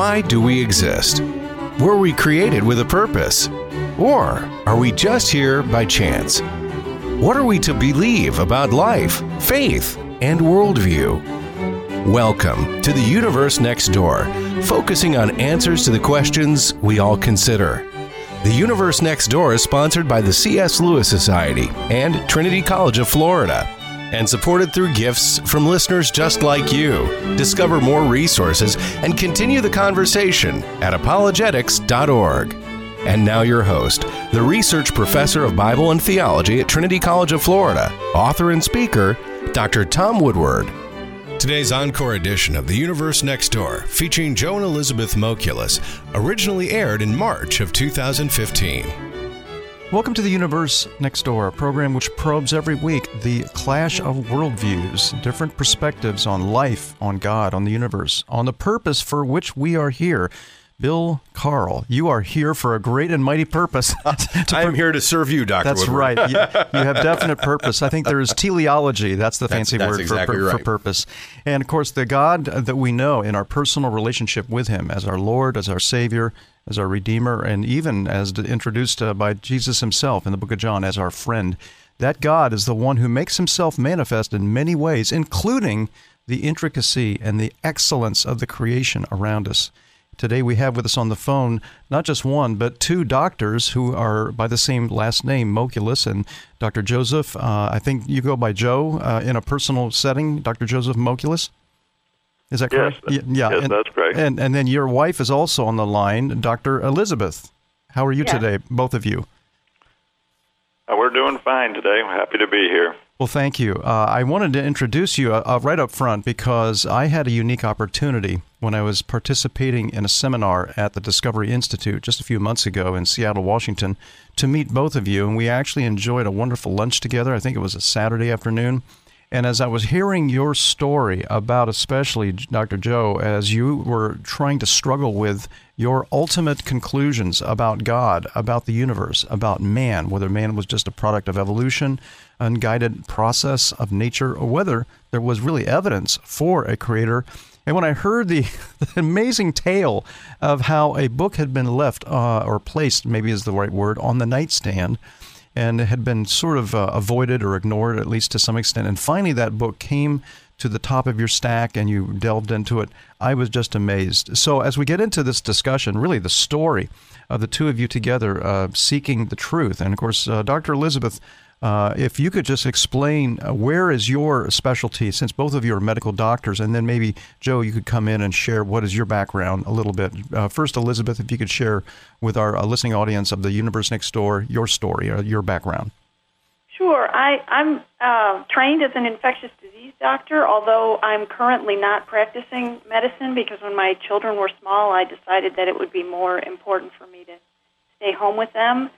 Why do we exist? Were we created with a purpose? Or are we just here by chance? What are we to believe about life, faith, and worldview? Welcome to the Universe Next Door, focusing on answers to the questions we all consider. The Universe Next Door is sponsored by the C.S. Lewis Society and Trinity College of Florida and supported through gifts from listeners just like you. Discover more resources and continue the conversation at apologetics.org. And now, your host, the research professor of Bible and theology at Trinity College of Florida, author and speaker, Dr. Tom Woodward. Today's encore edition of The Universe Next Door, featuring Joe and Elizabeth Mokulis, originally aired in March of 2015. Welcome to the Universe Next Door, a program which probes every week the clash of worldviews, different perspectives on life, on God, on the universe, on the purpose for which we are here. Bill Carl, you are here for a great and mighty purpose. I am here to serve you, Doctor. That's Woodward. right. You, you, have definite purpose. I think there is teleology. That's the fancy that's, that's word exactly for, right. for purpose. And of course, the God that we know in our personal relationship with Him as our Lord, as our Savior, as our Redeemer, and even as introduced uh, by Jesus Himself in the book of John as our friend. That God is the one who makes Himself manifest in many ways, including the intricacy and the excellence of the creation around us. Today we have with us on the phone not just one, but two doctors who are by the same last name, Mokulis and Dr. Joseph. Uh, I think you go by Joe uh, in a personal setting, Dr. Joseph Mokulis. Is that yes, correct? Yeah, yes, and, that's correct. And, and then your wife is also on the line, Dr. Elizabeth. How are you yes. today, both of you? Uh, we're doing fine today. I'm happy to be here. Well, thank you. Uh, I wanted to introduce you uh, right up front because I had a unique opportunity when I was participating in a seminar at the Discovery Institute just a few months ago in Seattle, Washington, to meet both of you. And we actually enjoyed a wonderful lunch together. I think it was a Saturday afternoon. And as I was hearing your story about, especially Dr. Joe, as you were trying to struggle with your ultimate conclusions about God, about the universe, about man, whether man was just a product of evolution, unguided process of nature, or whether there was really evidence for a creator. And when I heard the, the amazing tale of how a book had been left uh, or placed, maybe is the right word, on the nightstand, and it had been sort of uh, avoided or ignored, at least to some extent. And finally, that book came to the top of your stack and you delved into it. I was just amazed. So, as we get into this discussion, really the story of the two of you together uh, seeking the truth, and of course, uh, Dr. Elizabeth. Uh, if you could just explain uh, where is your specialty, since both of you are medical doctors, and then maybe Joe, you could come in and share what is your background a little bit. Uh, first, Elizabeth, if you could share with our uh, listening audience of the Universe Next Door your story, or your background. Sure. I, I'm uh, trained as an infectious disease doctor, although I'm currently not practicing medicine because when my children were small, I decided that it would be more important for me to stay home with them.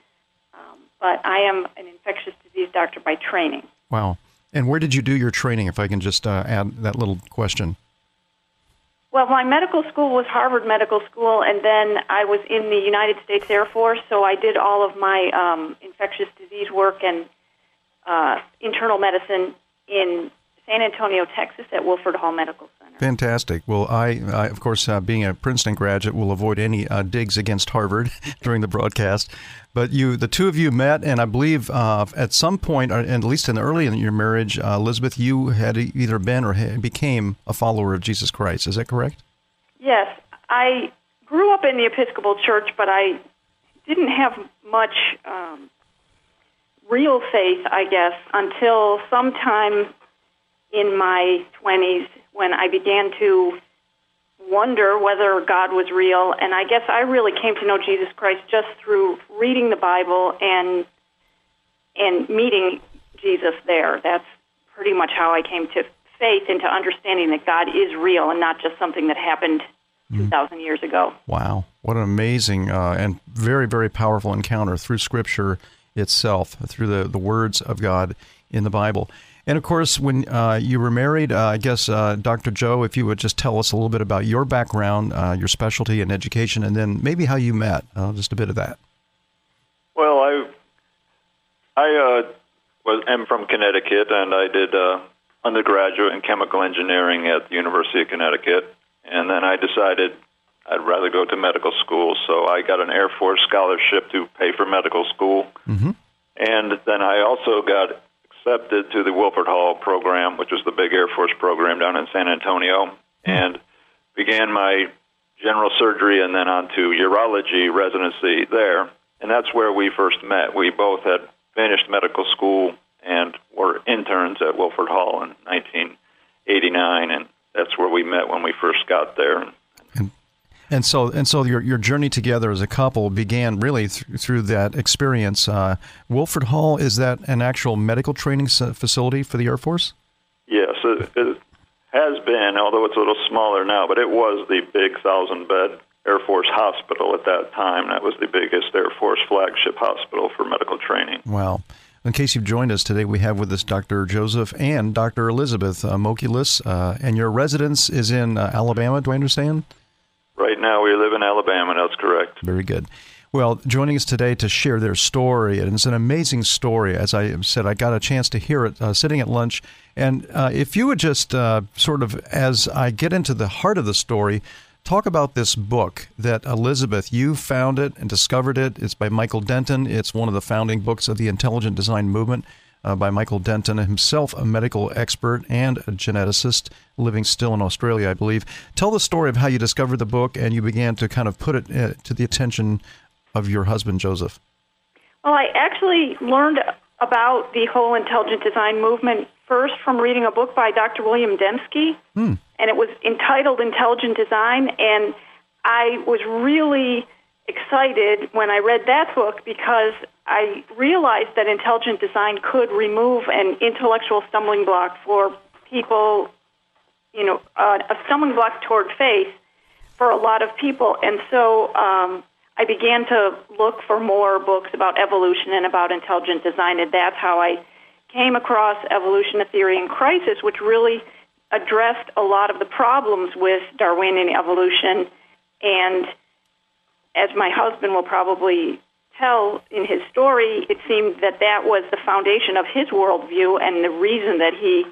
Um, but I am an infectious disease doctor by training. Wow. And where did you do your training, if I can just uh, add that little question? Well, my medical school was Harvard Medical School, and then I was in the United States Air Force, so I did all of my um, infectious disease work and uh, internal medicine in San Antonio, Texas, at Wilford Hall Medical Center. Fantastic. Well, I, I of course, uh, being a Princeton graduate, will avoid any uh, digs against Harvard during the broadcast. But you, the two of you met, and I believe uh, at some point, or at least in the early in your marriage, uh, Elizabeth, you had either been or became a follower of Jesus Christ. Is that correct? Yes, I grew up in the Episcopal Church, but I didn't have much um, real faith, I guess, until sometime in my 20s when I began to wonder whether God was real. And I guess I really came to know Jesus Christ just through reading the Bible and and meeting Jesus there. That's pretty much how I came to faith and to understanding that God is real and not just something that happened 2,000 years ago. Wow. What an amazing uh, and very, very powerful encounter through Scripture itself, through the, the words of God in the Bible. And of course, when uh, you were married, uh, I guess, uh, Dr. Joe, if you would just tell us a little bit about your background, uh, your specialty in education, and then maybe how you met, uh, just a bit of that. Well, I I uh, was am from Connecticut, and I did uh, undergraduate in chemical engineering at the University of Connecticut, and then I decided I'd rather go to medical school. So I got an Air Force scholarship to pay for medical school. Mm-hmm. And then I also got accepted to the Wilford Hall program, which was the big Air Force program down in San Antonio, and began my general surgery and then on to urology residency there. And that's where we first met. We both had finished medical school and were interns at Wilford Hall in 1989, and that's where we met when we first got there. And so, and so, your your journey together as a couple began really th- through that experience. Uh, Wilford Hall is that an actual medical training facility for the Air Force? Yes, it, it has been, although it's a little smaller now. But it was the big thousand bed Air Force hospital at that time. That was the biggest Air Force flagship hospital for medical training. Wow. In case you've joined us today, we have with us Dr. Joseph and Dr. Elizabeth uh, Mokulis, uh, and your residence is in uh, Alabama. Do I understand? Right now, we live in Alabama. That's correct. Very good. Well, joining us today to share their story, and it's an amazing story. As I said, I got a chance to hear it uh, sitting at lunch. And uh, if you would just uh, sort of, as I get into the heart of the story, talk about this book that Elizabeth, you found it and discovered it. It's by Michael Denton. It's one of the founding books of the intelligent design movement uh, by Michael Denton, himself a medical expert and a geneticist living still in Australia, I believe. Tell the story of how you discovered the book and you began to kind of put it uh, to the attention of your husband, Joseph. Well, I actually learned about the whole intelligent design movement first from reading a book by Dr. William Dembski, hmm. and it was entitled Intelligent Design, and I was really excited when I read that book because I realized that intelligent design could remove an intellectual stumbling block for people, you know, uh, a stumbling block toward faith for a lot of people. And so um, I began to look for more books about evolution and about intelligent design, and that's how I came across Evolution, a Theory in Crisis, which really addressed a lot of the problems with Darwinian evolution. And as my husband will probably tell in his story, it seemed that that was the foundation of his worldview and the reason that he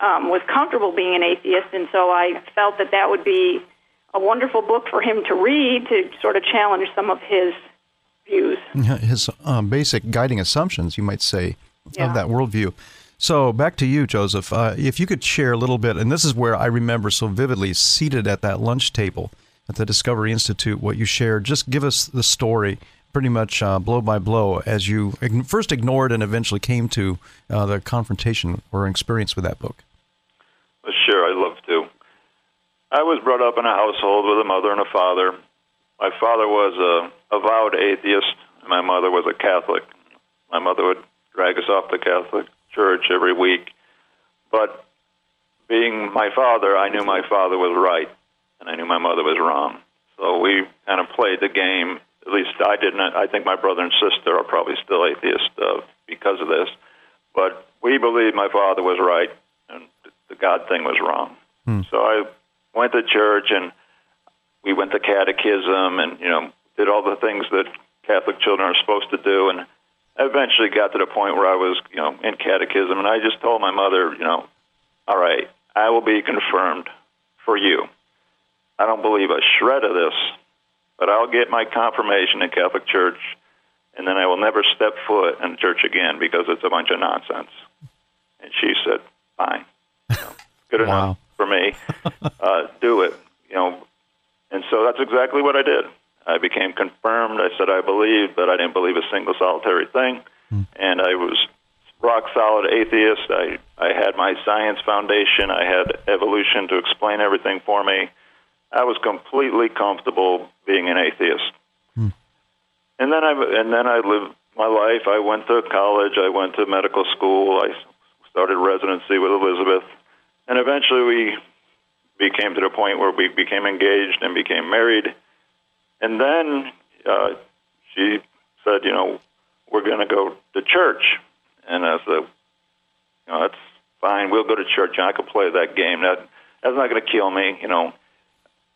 um, was comfortable being an atheist. And so I felt that that would be a wonderful book for him to read to sort of challenge some of his views. His um, basic guiding assumptions, you might say, yeah. of that worldview. So back to you, Joseph. Uh, if you could share a little bit, and this is where I remember so vividly, seated at that lunch table at the Discovery Institute, what you shared. Just give us the story pretty much uh, blow by blow as you first ignored and eventually came to uh, the confrontation or experience with that book? Sure, I'd love to. I was brought up in a household with a mother and a father. My father was a avowed atheist, and my mother was a Catholic. My mother would drag us off to Catholic church every week. But being my father, I knew my father was right, and I knew my mother was wrong. So we kind of played the game at least I didn't. I think my brother and sister are probably still atheists uh, because of this. But we believe my father was right and the God thing was wrong. Hmm. So I went to church and we went to catechism and you know did all the things that Catholic children are supposed to do and eventually got to the point where I was you know in catechism and I just told my mother you know all right I will be confirmed for you. I don't believe a shred of this but I'll get my confirmation in Catholic Church, and then I will never step foot in the church again because it's a bunch of nonsense. And she said, "Fine, you know, good wow. enough for me. Uh, do it." You know, and so that's exactly what I did. I became confirmed. I said I believed, but I didn't believe a single solitary thing, hmm. and I was rock solid atheist. I I had my science foundation. I had evolution to explain everything for me. I was completely comfortable being an atheist. Hmm. And then I and then I lived my life. I went to college. I went to medical school. I started residency with Elizabeth, and eventually we became to the point where we became engaged and became married. And then uh, she said, "You know, we're going to go to church." And I said, "You know, that's fine. We'll go to church, and I could play that game. That that's not going to kill me. You know."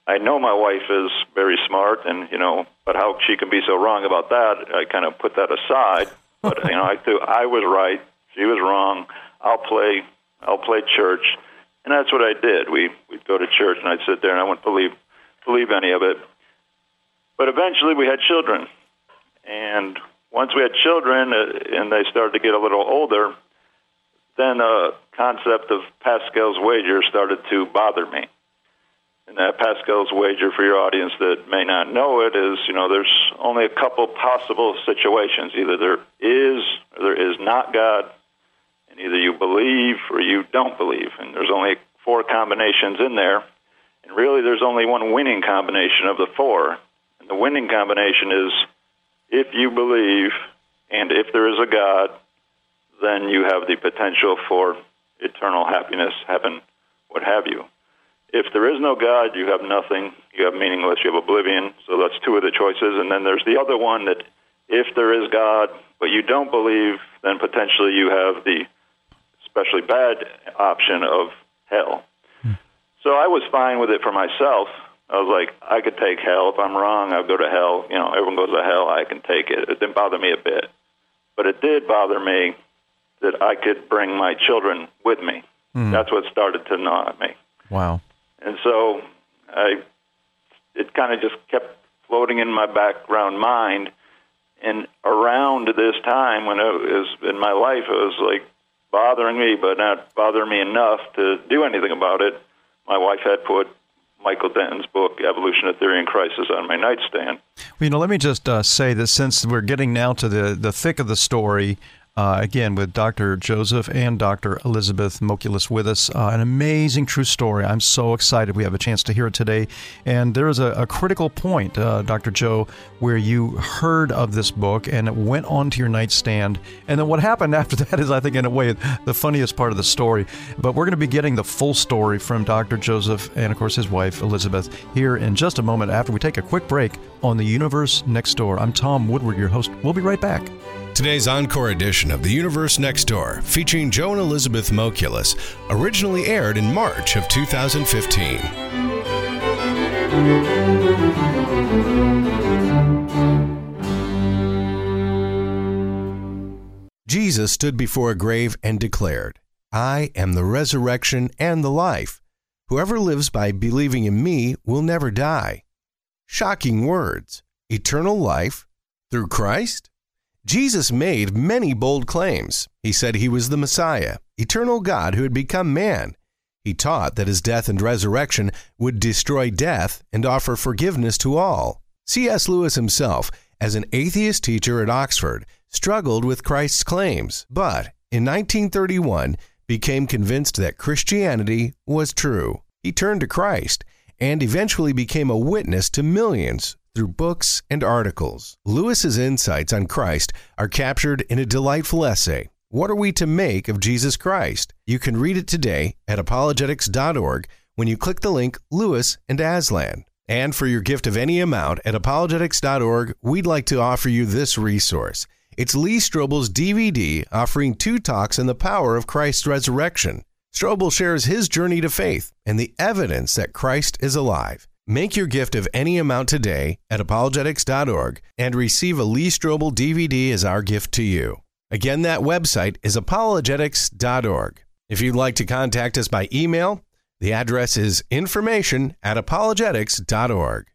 I know my wife is very smart, and you know, but how she can be so wrong about that, I kind of put that aside. But you know, I do. I was right. She was wrong. I'll play. I'll play church, and that's what I did. We we'd go to church, and I'd sit there, and I wouldn't believe believe any of it. But eventually we had children. And once we had children uh, and they started to get a little older, then the concept of Pascal's wager started to bother me. And that Pascal's wager, for your audience that may not know it, is you know there's only a couple possible situations. Either there is or there is not God, and either you believe or you don't believe. And there's only four combinations in there, and really there's only one winning combination of the four. And the winning combination is if you believe and if there is a God, then you have the potential for eternal happiness, heaven, what have you. If there is no God, you have nothing. You have meaningless. You have oblivion. So that's two of the choices. And then there's the other one that if there is God, but you don't believe, then potentially you have the especially bad option of hell. Hmm. So I was fine with it for myself. I was like, I could take hell. If I'm wrong, I'll go to hell. You know, everyone goes to hell. I can take it. It didn't bother me a bit. But it did bother me that I could bring my children with me. Mm. That's what started to gnaw at me. Wow. And so I, it kind of just kept floating in my background mind. And around this time when it was in my life, it was like bothering me, but not bothering me enough to do anything about it. My wife had put Michael Denton's book, Evolution, a Theory in Crisis, on my nightstand. Well, you know, let me just uh, say that since we're getting now to the, the thick of the story, uh, again, with Dr. Joseph and Dr. Elizabeth Mokulis with us. Uh, an amazing true story. I'm so excited we have a chance to hear it today. And there is a, a critical point, uh, Dr. Joe, where you heard of this book and it went onto your nightstand. And then what happened after that is, I think, in a way, the funniest part of the story. But we're going to be getting the full story from Dr. Joseph and, of course, his wife, Elizabeth, here in just a moment after we take a quick break on The Universe Next Door. I'm Tom Woodward, your host. We'll be right back. Today's encore edition of The Universe Next Door, featuring Joe and Elizabeth Mokulis, originally aired in March of 2015. Jesus stood before a grave and declared, I am the resurrection and the life. Whoever lives by believing in me will never die. Shocking words. Eternal life through Christ? Jesus made many bold claims. He said he was the Messiah, eternal God who had become man. He taught that his death and resurrection would destroy death and offer forgiveness to all. C.S. Lewis himself, as an atheist teacher at Oxford, struggled with Christ's claims, but in 1931 became convinced that Christianity was true. He turned to Christ and eventually became a witness to millions through books and articles. Lewis's insights on Christ are captured in a delightful essay. What are we to make of Jesus Christ? You can read it today at apologetics.org when you click the link Lewis and Aslan. And for your gift of any amount at apologetics.org, we'd like to offer you this resource. It's Lee Strobel's DVD offering two talks on the power of Christ's resurrection. Strobel shares his journey to faith and the evidence that Christ is alive. Make your gift of any amount today at apologetics.org and receive a Lee Strobel DVD as our gift to you. Again, that website is apologetics.org. If you'd like to contact us by email, the address is information at apologetics.org.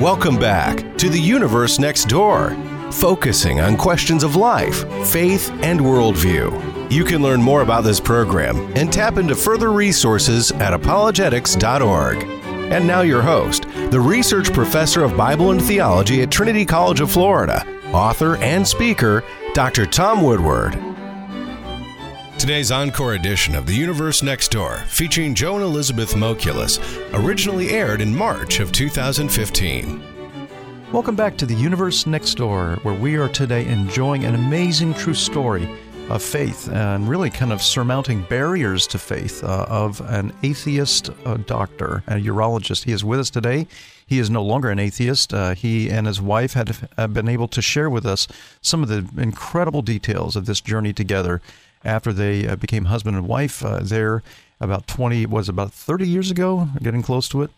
Welcome back to the universe next door, focusing on questions of life, faith, and worldview. You can learn more about this program and tap into further resources at apologetics.org. And now, your host, the research professor of Bible and theology at Trinity College of Florida, author and speaker, Dr. Tom Woodward. Today's encore edition of The Universe Next Door, featuring Joe and Elizabeth Mokulis, originally aired in March of 2015. Welcome back to The Universe Next Door, where we are today enjoying an amazing true story of faith and really kind of surmounting barriers to faith uh, of an atheist uh, doctor, a urologist. He is with us today. He is no longer an atheist. Uh, he and his wife had have been able to share with us some of the incredible details of this journey together after they uh, became husband and wife uh, there about 20, was about 30 years ago, getting close to it?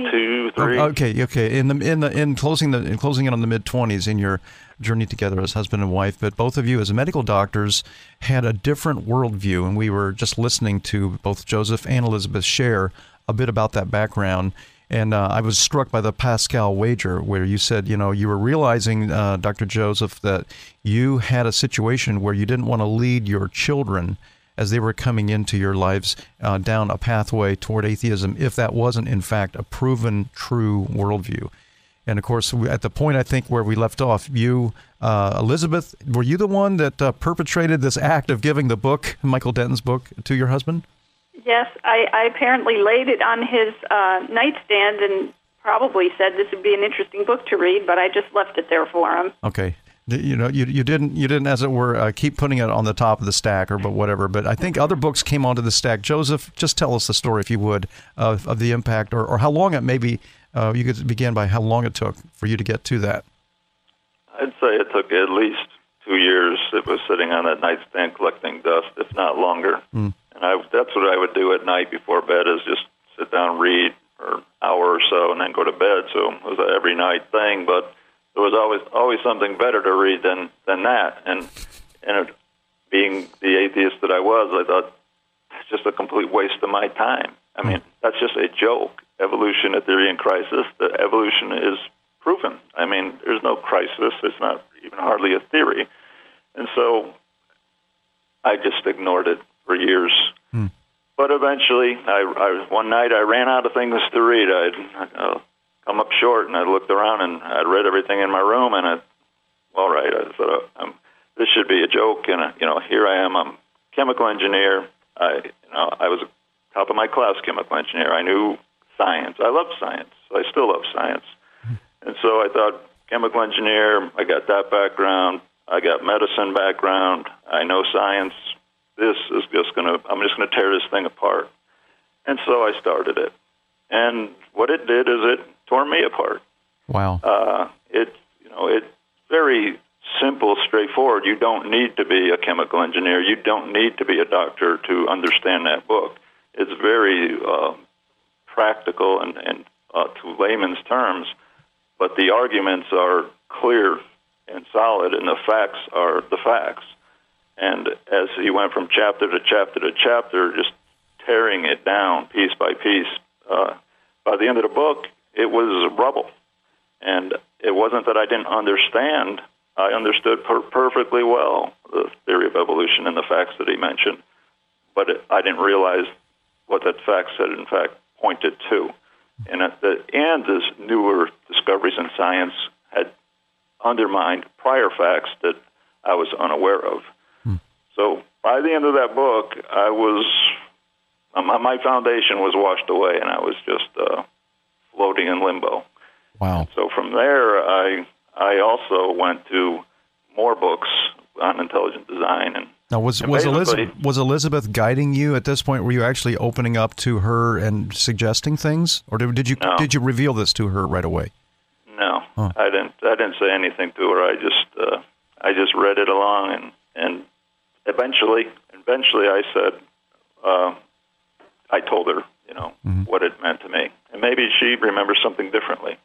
20, 22, three. Oh, okay, okay. In the in the in closing the in closing in on the mid twenties in your journey together as husband and wife, but both of you as medical doctors had a different worldview, and we were just listening to both Joseph and Elizabeth share a bit about that background. And uh, I was struck by the Pascal wager, where you said, you know, you were realizing, uh, Dr. Joseph, that you had a situation where you didn't want to lead your children as they were coming into your lives uh, down a pathway toward atheism if that wasn't, in fact, a proven true worldview. And of course, at the point I think where we left off, you, uh, Elizabeth, were you the one that uh, perpetrated this act of giving the book, Michael Denton's book, to your husband? Yes, I, I apparently laid it on his uh, nightstand and probably said this would be an interesting book to read, but I just left it there for him. Okay. You know, you, you didn't you didn't, as it were, uh, keep putting it on the top of the stack or but whatever. But I think other books came onto the stack. Joseph, just tell us the story, if you would, of, of the impact or, or how long it maybe uh, you could begin by how long it took for you to get to that. I'd say it took at least two years. It was sitting on that nightstand collecting dust, if not longer. Mm. And I, that's what I would do at night before bed is just sit down, read for an hour or so, and then go to bed. So it was an every night thing, but there was always always something better to read than than that. And and it, being the atheist that I was, I thought it's just a complete waste of my time. I mean, that's just a joke. Evolution, a theory in crisis. The evolution is proven. I mean, there's no crisis. It's not even hardly a theory. And so I just ignored it for years. Hmm. But eventually, I, I one night I ran out of things to read. I'd uh, come up short, and I looked around and I'd read everything in my room, and I, all right, I thought I'm, this should be a joke, and uh, you know, here I am. I'm a chemical engineer. I, you know, I was a top of my class chemical engineer. I knew science. I love science. I still love science, and so I thought chemical engineer. I got that background. I got medicine background. I know science. This is just gonna. I'm just gonna tear this thing apart. And so I started it. And what it did is it tore me apart. Wow. Uh, it you know it's very simple, straightforward. You don't need to be a chemical engineer. You don't need to be a doctor to understand that book. It's very uh, practical and, and uh, to layman's terms, but the arguments are clear and solid, and the facts are the facts. And as he went from chapter to chapter to chapter, just tearing it down piece by piece, uh, by the end of the book, it was rubble. And it wasn't that I didn't understand. I understood per- perfectly well the theory of evolution and the facts that he mentioned, but it, I didn't realize what that fact said, in fact, pointed to. And, at the, and this newer discoveries in science had undermined prior facts that I was unaware of. Hmm. So by the end of that book, I was my, my foundation was washed away, and I was just uh, floating in limbo. Wow. So from there, I I also went to more books on intelligent design and. Now was was Elizabeth was Elizabeth guiding you at this point? Were you actually opening up to her and suggesting things, or did, did you no. did you reveal this to her right away? No, huh. I didn't. I didn't say anything to her. I just uh, I just read it along, and and eventually, eventually, I said, uh, I told her, you know, mm-hmm. what it meant to me. And maybe she remembers something differently.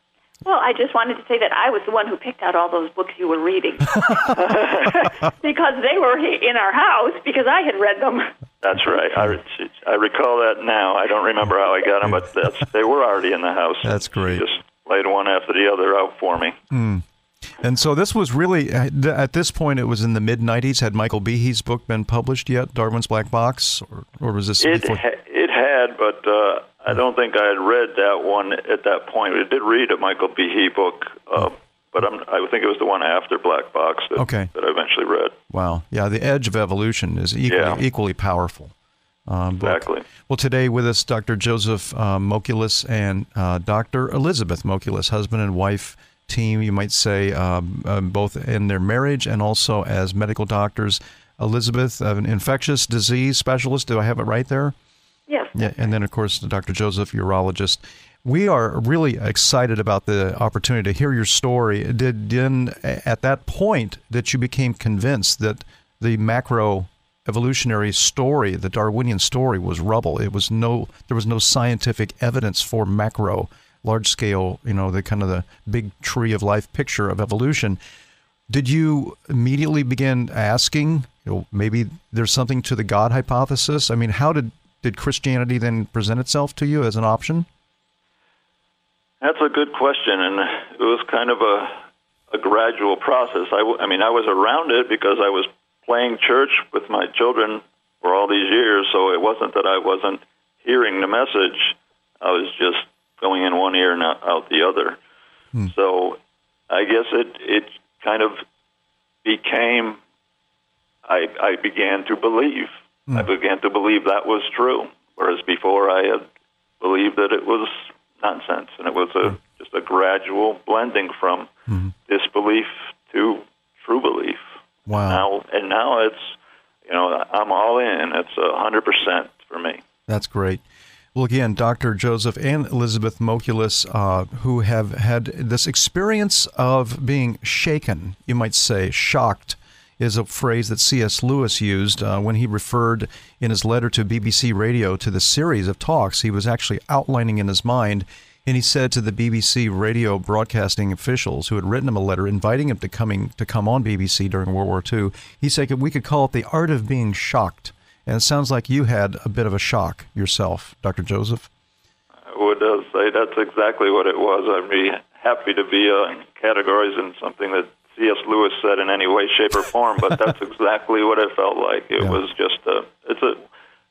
Well, I just wanted to say that I was the one who picked out all those books you were reading because they were in our house because I had read them. That's right. I, I recall that now. I don't remember how I got them, but that's, they were already in the house. That's great. Just laid one after the other out for me. Mm. And so this was really uh, at this point. It was in the mid '90s. Had Michael Behe's book been published yet? Darwin's Black Box, or, or was this? It before? Ha- it had, but uh, I don't think I had read that one at that point. I did read a Michael Behe book, uh, but I'm, I think it was the one after Black Box that, okay. that I eventually read. Wow, yeah, The Edge of Evolution is equally yeah. equally powerful. Um, exactly. Well, today with us, Dr. Joseph uh, Mokulis and uh, Dr. Elizabeth Mokulis, husband and wife team, you might say, um, um, both in their marriage and also as medical doctors. Elizabeth, an infectious disease specialist. Do I have it right there? Yes. Yeah, and then of course Dr. Joseph, urologist. We are really excited about the opportunity to hear your story. Did in at that point that you became convinced that the macro evolutionary story, the Darwinian story, was rubble. It was no there was no scientific evidence for macro large scale, you know, the kind of the big tree of life picture of evolution. Did you immediately begin asking, you know, maybe there's something to the God hypothesis? I mean, how did, did Christianity then present itself to you as an option? That's a good question, and it was kind of a, a gradual process. I, w- I mean, I was around it because I was playing church with my children for all these years, so it wasn't that I wasn't hearing the message. I was just going in one ear and out the other. Hmm. So I guess it it kind of became. I I began to believe. Hmm. I began to believe that was true, whereas before I had believed that it was nonsense, and it was a hmm. just a gradual blending from hmm. disbelief to true belief. Wow! Now and now it's you know I'm all in. It's a hundred percent for me. That's great. Well, again, Dr. Joseph and Elizabeth Mokulis, uh, who have had this experience of being shaken, you might say, shocked, is a phrase that C.S. Lewis used uh, when he referred in his letter to BBC Radio to the series of talks he was actually outlining in his mind. And he said to the BBC radio broadcasting officials who had written him a letter inviting him to coming to come on BBC during World War II, he said we could call it the art of being shocked. And it sounds like you had a bit of a shock yourself, Dr. Joseph. I would uh, say that's exactly what it was. I'd be happy to be uh, categorized in something that C.S. Lewis said in any way, shape, or form, but that's exactly what it felt like. It yeah. was just a, it's a,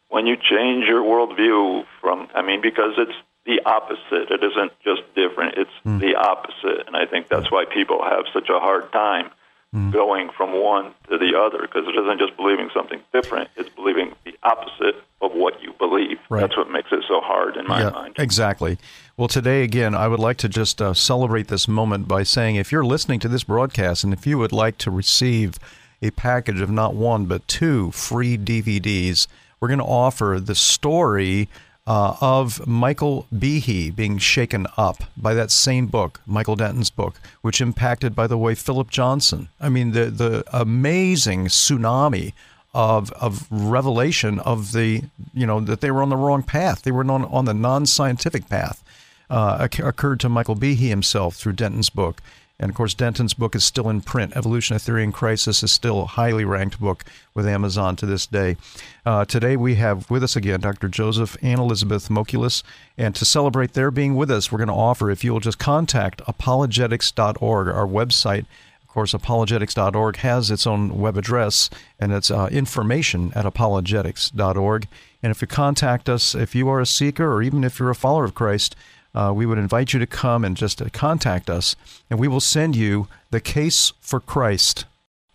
when you change your worldview from, I mean, because it's the opposite. It isn't just different, it's mm. the opposite. And I think that's why people have such a hard time mm. going from one to the other because it isn't just believing something different, it's believing the opposite of what you believe. Right. That's what makes it so hard in my yeah, mind. Exactly. Well, today, again, I would like to just uh, celebrate this moment by saying if you're listening to this broadcast and if you would like to receive a package of not one but two free DVDs, we're going to offer the story uh, of Michael Behe being shaken up by that same book, Michael Denton's book, which impacted, by the way, Philip Johnson. I mean, the the amazing tsunami of of revelation of the you know that they were on the wrong path. They were on on the non scientific path. Uh, occurred to Michael Behe himself through Denton's book. And of course, Denton's book is still in print. Evolution, a Theory in Crisis is still a highly ranked book with Amazon to this day. Uh, today, we have with us again Dr. Joseph and Elizabeth Mokulis. And to celebrate their being with us, we're going to offer, if you will just contact apologetics.org, our website. Of course, apologetics.org has its own web address, and it's uh, information at apologetics.org. And if you contact us, if you are a seeker or even if you're a follower of Christ, uh, we would invite you to come and just uh, contact us, and we will send you the case for Christ.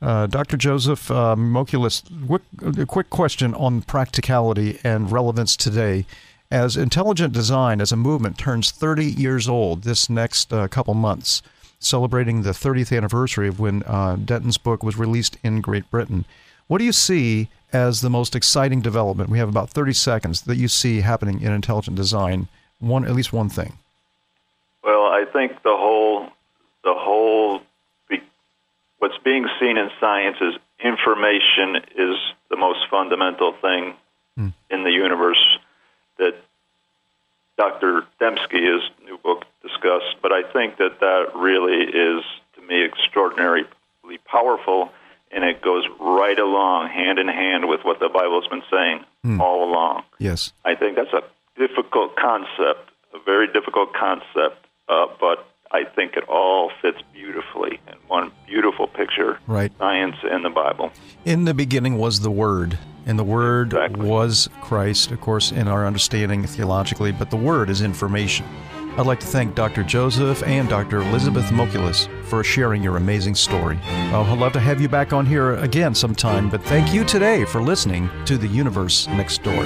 Uh, Dr. Joseph uh, quick, a quick question on practicality and relevance today. As intelligent design as a movement turns 30 years old this next uh, couple months, celebrating the 30th anniversary of when uh, Denton's book was released in Great Britain, what do you see as the most exciting development? We have about 30 seconds that you see happening in intelligent design one at least one thing? Well, I think the whole the whole what's being seen in science is information is the most fundamental thing mm. in the universe that Dr. Dembski, his new book, discussed. But I think that that really is, to me, extraordinarily powerful, and it goes right along, hand in hand with what the Bible's been saying mm. all along. Yes. I think that's a difficult concept, a very difficult concept, uh, but I think it all fits beautifully in one beautiful picture. Right. Science and the Bible. In the beginning was the Word, and the Word exactly. was Christ, of course, in our understanding theologically, but the Word is information. I'd like to thank Dr. Joseph and Dr. Elizabeth Mokulis for sharing your amazing story. Oh, I'd love to have you back on here again sometime, but thank you today for listening to The Universe Next Door.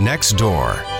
next door.